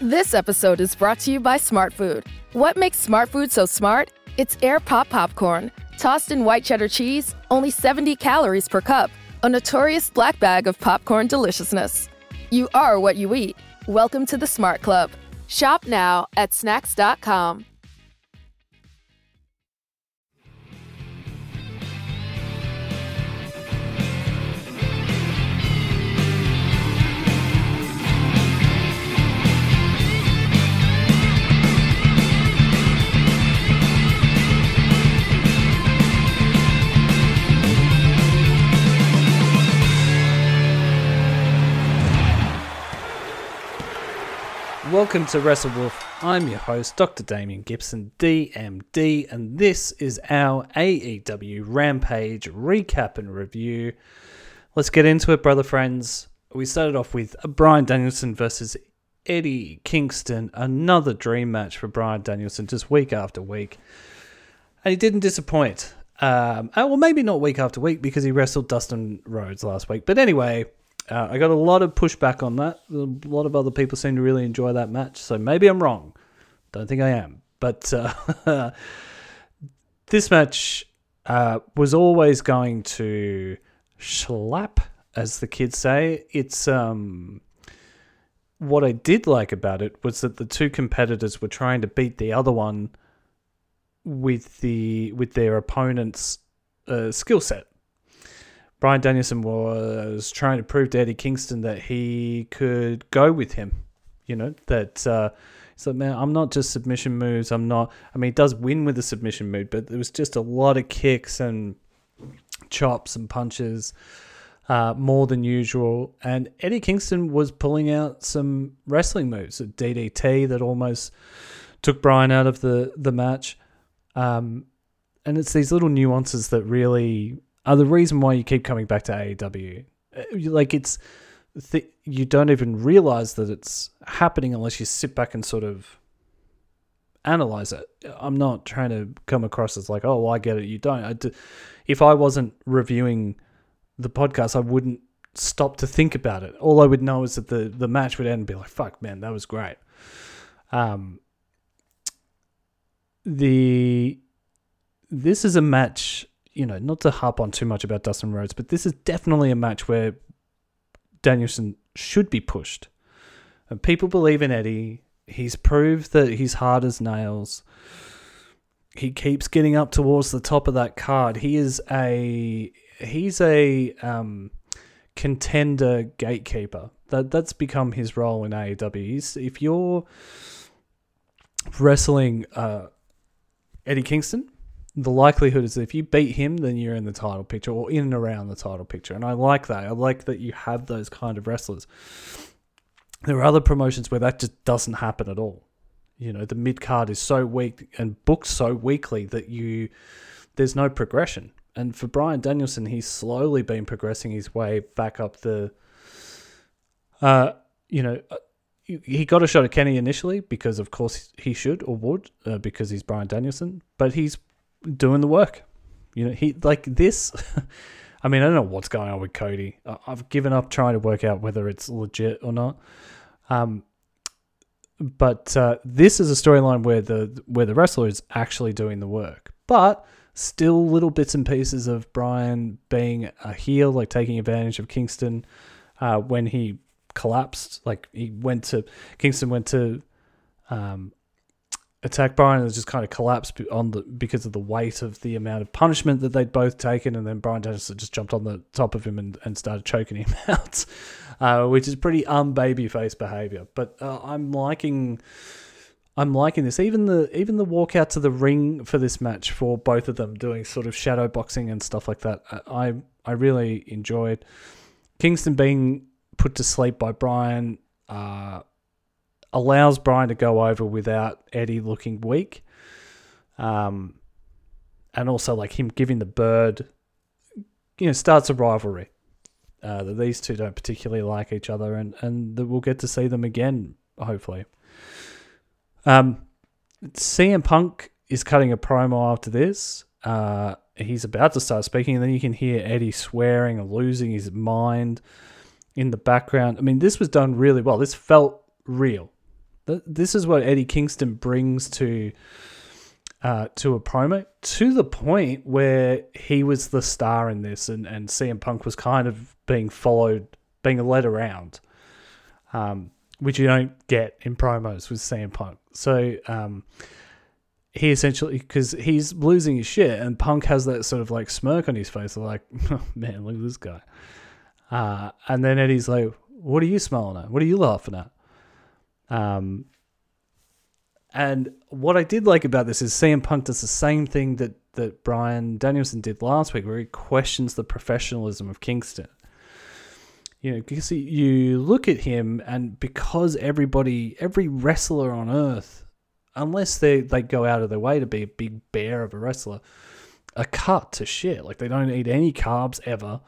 This episode is brought to you by Smartfood. What makes Smartfood so smart? It's air pop popcorn, tossed in white cheddar cheese, only 70 calories per cup a notorious black bag of popcorn deliciousness. You are what you eat. Welcome to the Smart Club. Shop now at snacks.com. Welcome to Wrestle Wolf. I'm your host, Dr. Damien Gibson, DMD, and this is our AEW Rampage recap and review. Let's get into it, brother friends. We started off with Bryan Danielson versus Eddie Kingston, another dream match for Bryan Danielson, just week after week. And he didn't disappoint. Um, uh, well, maybe not week after week because he wrestled Dustin Rhodes last week. But anyway, uh, I got a lot of pushback on that. A lot of other people seem to really enjoy that match. So maybe I'm wrong. Don't think I am. But uh, this match uh, was always going to slap, as the kids say. It's um, what I did like about it was that the two competitors were trying to beat the other one with the with their opponent's uh, skill set. Bryan Danielson was trying to prove to Eddie Kingston that he could go with him. You know, that uh, so man, I'm not just submission moves. I'm not. I mean, he does win with a submission move, but there was just a lot of kicks and chops and punches, uh, more than usual. And Eddie Kingston was pulling out some wrestling moves, a DDT that almost took Bryan out of the the match. Um, and it's these little nuances that really are the reason why you keep coming back to AEW. Uh, like it's th- you don't even realize that it's happening unless you sit back and sort of analyze it. I'm not trying to come across as like, oh, well, I get it, you don't. I do. If I wasn't reviewing the podcast, I wouldn't stop to think about it. All I would know is that the the match would end and be like, fuck, man, that was great. Um, the this is a match you know, not to harp on too much about Dustin Rhodes, but this is definitely a match where Danielson should be pushed. And people believe in Eddie. He's proved that he's hard as nails. He keeps getting up towards the top of that card. He is a he's a um, contender gatekeeper. That that's become his role in AEW. He's, if you're wrestling uh, Eddie Kingston, the likelihood is that if you beat him, then you're in the title picture or in and around the title picture. And I like that. I like that you have those kind of wrestlers. There are other promotions where that just doesn't happen at all. You know, the mid card is so weak and booked so weakly that you there's no progression. And for Bryan Danielson, he's slowly been progressing his way back up the. Uh, you know, uh, he got a shot at Kenny initially because, of course, he should or would uh, because he's Bryan Danielson. But he's doing the work. You know, he like this. I mean, I don't know what's going on with Cody. I've given up trying to work out whether it's legit or not. Um, but uh, this is a storyline where the where the wrestler is actually doing the work, but still little bits and pieces of Bryan being a heel, like taking advantage of Kingston uh, when he collapsed. Like he went to Kingston went to um, attack Bryan and just kind of collapsed on the because of the weight of the amount of punishment that they'd both taken, and then Bryan Danielson just jumped on the top of him and, and started choking him out, uh, which is pretty unbabyface behavior. But uh, I'm liking. I'm liking this. Even the even the walk out to the ring for this match for both of them doing sort of shadow boxing and stuff like that. I I really enjoyed Kingston being put to sleep by Bryan uh, allows Bryan to go over without Eddie looking weak. Um, and also like him giving the bird, you know, starts a rivalry. Uh, that these two don't particularly like each other, and and that we'll get to see them again, hopefully. Um, CM Punk is cutting a promo after this. Uh, he's about to start speaking, and then you can hear Eddie swearing and losing his mind in the background. I mean, this was done really well. This felt real. This is what Eddie Kingston brings to uh, to a promo to the point where he was the star in this, and, and CM Punk was kind of being followed, being led around, um, which you don't get in promos with CM Punk. So um, he essentially, because he's losing his shit, and Punk has that sort of like smirk on his face, like, oh, man, look at this guy. Uh, and then Eddie's like, what are you smiling at? What are you laughing at? Um, and what I did like about this is CM Punk does the same thing that that Bryan Danielson did last week, where he questions the professionalism of Kingston. You know, because you look at him, and because everybody, every wrestler on earth, unless they they go out of their way to be a big bear of a wrestler, are cut to shit. Like they don't eat any carbs ever,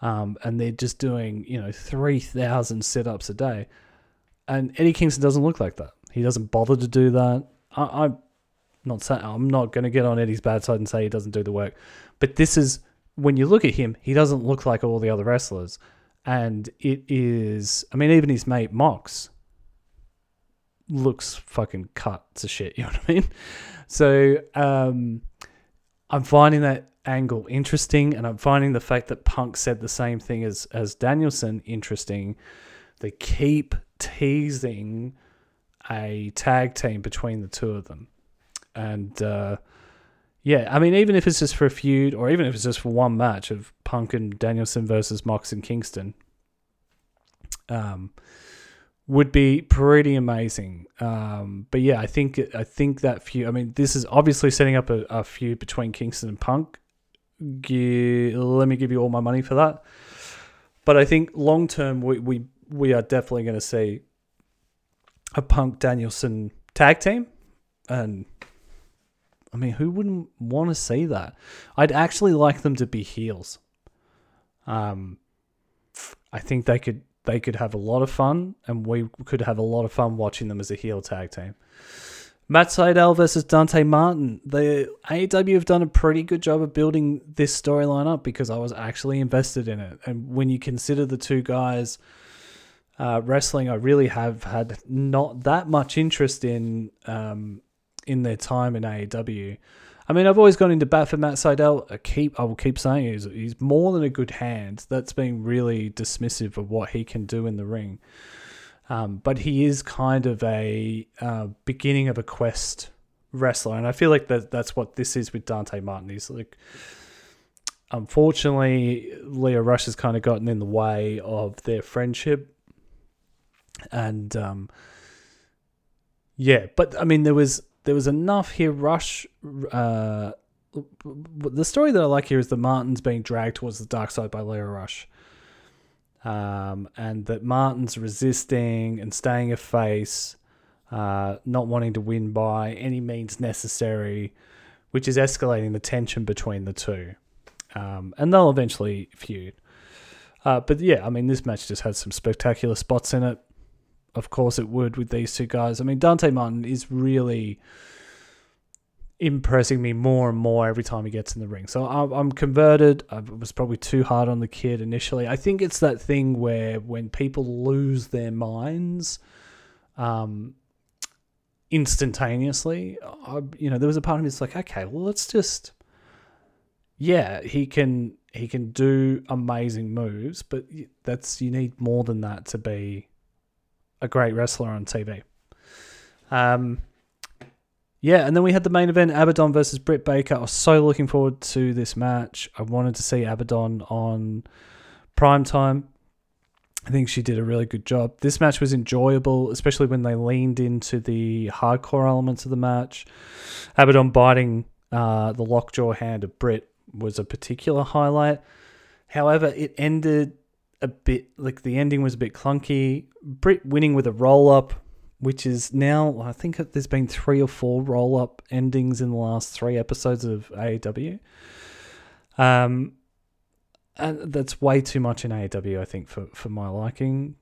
um, and they're just doing you know three thousand sit ups a day. And Eddie Kingston doesn't look like that. He doesn't bother to do that. I, am not saying I'm not going to get on Eddie's bad side and say he doesn't do the work, but this is when you look at him, he doesn't look like all the other wrestlers, and it is. I mean, even his mate Mox looks fucking cut to shit. You know what I mean? So um, I'm finding that angle interesting, and I'm finding the fact that Punk said the same thing as as Danielson interesting. They keep teasing a tag team between the two of them. And uh, yeah, I mean, even if it's just for a feud, or even if it's just for one match of Punk and Danielson versus Mox and Kingston, um, would be pretty amazing. Um, but yeah, I think I think that feud. I mean, this is obviously setting up a, a feud between Kingston and Punk. G- let me give you all my money for that. But I think long term, we, we we are definitely going to see a Punk Danielson tag team, and I mean, who wouldn't want to see that? I'd actually like them to be heels. Um, I think they could they could have a lot of fun, and we could have a lot of fun watching them as a heel tag team. Matt Sydal versus Dante Martin. The AEW have done a pretty good job of building this storyline up because I was actually invested in it. And when you consider the two guys uh, wrestling, I really have had not that much interest in um, in their time in AEW. I mean, I've always gone into bat for Matt Sydal. I keep, I will keep saying he's, he's more than a good hand. That's being really dismissive of what he can do in the ring. Um, but he is kind of a uh, beginning of a quest wrestler, and I feel like that that's what this is with Dante Martin. He's like, unfortunately, Lio Rush has kind of gotten in the way of their friendship and um, yeah, but I mean, there was there was enough here. Rush, uh, the story that I like here is that Martin's being dragged towards the dark side by Lio Rush, um, and that Martin's resisting and staying a face, uh, not wanting to win by any means necessary, which is escalating the tension between the two, um, and they'll eventually feud. Uh, but yeah, I mean, this match just had some spectacular spots in it of course it would with these two guys. I mean, Dante Martin is really impressing me more and more every time he gets in the ring. So I'm, converted. I was probably too hard on the kid initially. I think it's that thing where when people lose their minds, um, instantaneously, I, you know, there was a part of me that's like, okay, well, let's just, yeah, he can he can do amazing moves, but that's you need more than that to be a great wrestler on TV. Um, yeah, and then we had the main event, Abadon versus Britt Baker. I was so looking forward to this match. I wanted to see Abadon on prime time. I think she did a really good job. This match was enjoyable, especially when they leaned into the hardcore elements of the match. Abadon biting uh, the lockjaw hand of Britt was a particular highlight. However, it ended a bit like the ending was a bit clunky. Britt winning with a roll up, which is now I think there's been three or four roll up endings in the last three episodes of AEW. Um, and that's way too much in AEW, I think, for for my liking.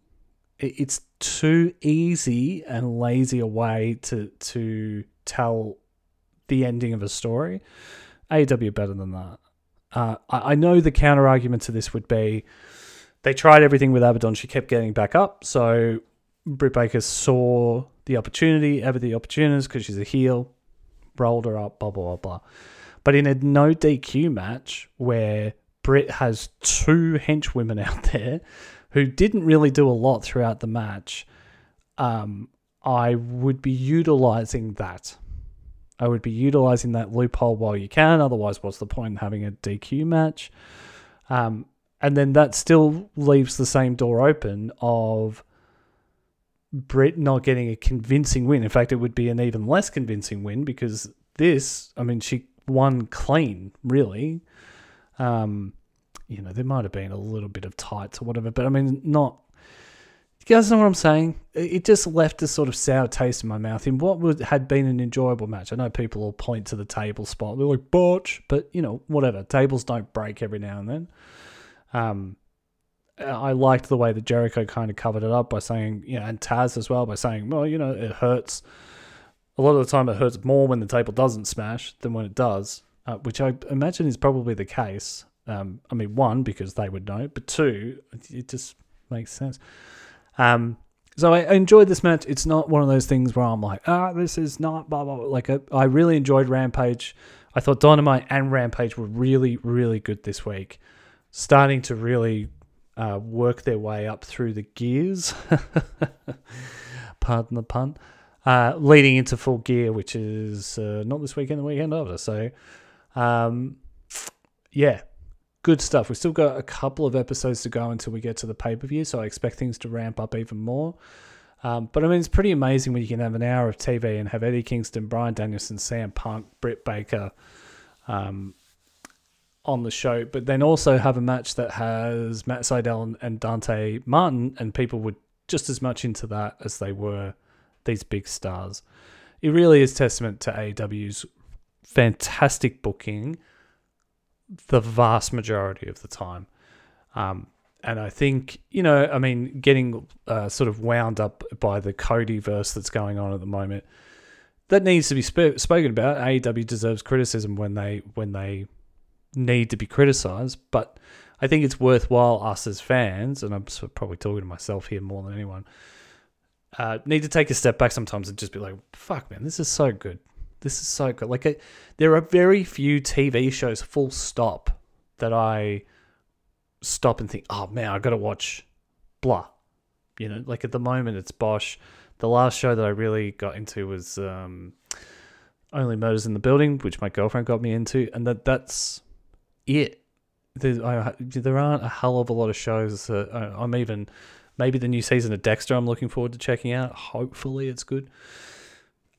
It, it's too easy and lazy a way to to tell the ending of a story. AEW better than that. Uh, I, I know the counter argument to this would be they tried everything with Abadon. She kept getting back up. So Britt Baker saw the opportunity, ever the opportunist, because she's a heel, rolled her up, blah, blah, blah, blah. But in a no DQ match where Britt has two henchwomen out there who didn't really do a lot throughout the match, um, I would be utilizing that. I would be utilizing that loophole while you can. Otherwise, what's the point in having a DQ match? Um, and then that still leaves the same door open of Britt not getting a convincing win. In fact, it would be an even less convincing win because this, I mean, she won clean, really. Um, you know, there might have been a little bit of tights or whatever, but I mean, not you guys know what I'm saying? It just left a sort of sour taste in my mouth in what would had been an enjoyable match. I know people will point to the table spot. They're like, botch, but you know, whatever. Tables don't break every now and then. Um, I liked the way that Jericho kind of covered it up by saying, you know, and Taz as well by saying, well, you know, it hurts. A lot of the time, it hurts more when the table doesn't smash than when it does, uh, which I imagine is probably the case. Um, I mean, one because they would know, but two, it just makes sense. Um, so I, enjoyed this match. It's not one of those things where I'm like, ah, this is not blah blah. blah. Like I, I really enjoyed Rampage. I thought Dynamite and Rampage were really really good this week, starting to really uh, work their way up through the gears. Pardon the pun. Uh, leading into full gear, which is uh, not this weekend, the weekend after. So, um, yeah, good stuff. We've still got a couple of episodes to go until we get to the pay per view, so I expect things to ramp up even more. Um, but I mean, it's pretty amazing when you can have an hour of TV and have Eddie Kingston, Bryan Danielson, CM Punk, Britt Baker um, on the show, but then also have a match that has Matt Sydal and Dante Martin, and people were just as much into that as they were these big stars. It really is testament to AEW's fantastic booking the vast majority of the time. Um, and I think, you know, I mean, getting uh, sort of wound up by the Cody verse that's going on at the moment, that needs to be sp- spoken about. AEW deserves criticism when they when they need to be criticized, but I think it's worthwhile us as fans, and I'm probably talking to myself here more than anyone, uh, need to take a step back sometimes and just be like, "Fuck, man, this is so good. This is so good. Like, there are very few TV shows, full stop, that I stop and think, oh man, I got to watch blah. You know, like at the moment it's Bosch. The last show that I really got into was um, Only Murders in the Building, which my girlfriend got me into, and that that's it. There, I, there aren't a hell of a lot of shows. That, uh, I'm even maybe the new season of Dexter. I'm looking forward to checking out. Hopefully, it's good.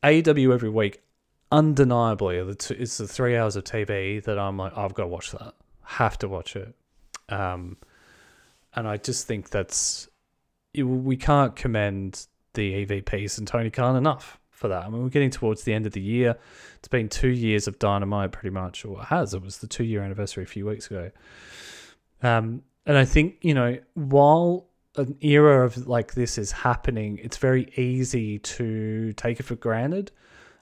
AEW every week undeniably it's the three hours of TV that I'm like, I've got to watch that. Have to watch it. Um, and I just think that's we can't commend the EVPs and Tony Khan enough for that. I mean, we're getting towards the end of the year. It's been two years of Dynamite, pretty much, or it has. It was the two year anniversary a few weeks ago. Um, and I think you know, while an era of like this is happening, it's very easy to take it for granted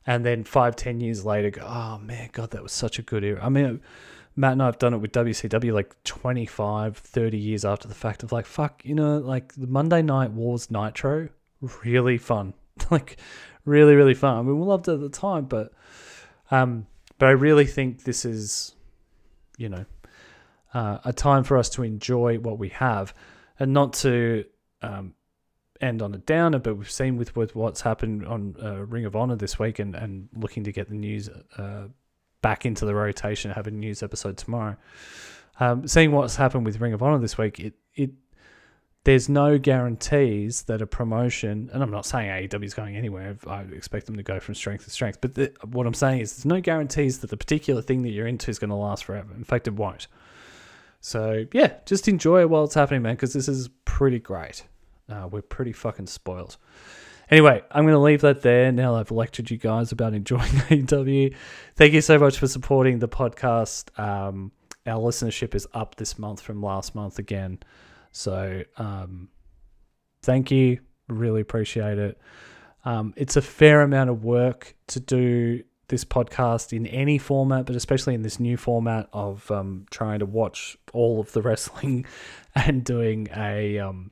and then five, ten years later, go, oh man, God, that was such a good era. I mean, Matt and I have done it with WCW like 25, 30 years after the fact of like, fuck, you know, like the Monday Night Wars Nitro, really fun. like, really, really fun. I mean, we loved it at the time, but, um, but I really think this is, you know, uh, a time for us to enjoy what we have and not to um, end on a downer, but we've seen with, with what's happened on uh, Ring of Honor this week and, and looking to get the news uh, back into the rotation, have a news episode tomorrow. Um, seeing what's happened with Ring of Honor this week, it it there's no guarantees that a promotion, and I'm not saying AEW is going anywhere. I expect them to go from strength to strength. But the, what I'm saying is, there's no guarantees that the particular thing that you're into is going to last forever. In fact, it won't. So yeah, just enjoy it while it's happening, man, because this is pretty great. Uh, we're pretty fucking spoiled. Anyway, I'm going to leave that there. Now I've lectured you guys about enjoying AEW. Thank you so much for supporting the podcast. Um, our listenership is up this month from last month again. So um, thank you. Really appreciate it. Um, it's a fair amount of work to do this podcast in any format, but especially in this new format of um, trying to watch all of the wrestling and doing a um,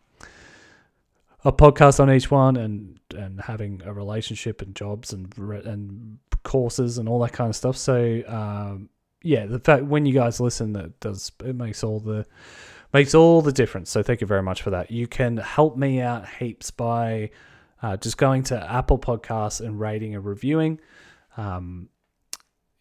a podcast on each one and and having a relationship and jobs and and courses and all that kind of stuff. So um, yeah, the fact when you guys listen, that does it makes all the makes all the difference. So thank you very much for that. You can help me out heaps by uh, just going to Apple Podcasts and rating and reviewing. Um,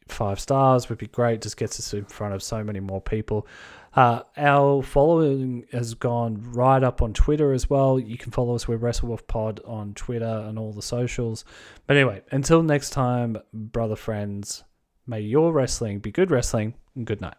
five stars would be great. Just gets us in front of so many more people. Uh, our following has gone right up on Twitter as well. You can follow us with WrestleWolf Pod on Twitter and all the socials. But anyway, until next time, brother friends, may your wrestling be good wrestling and good night.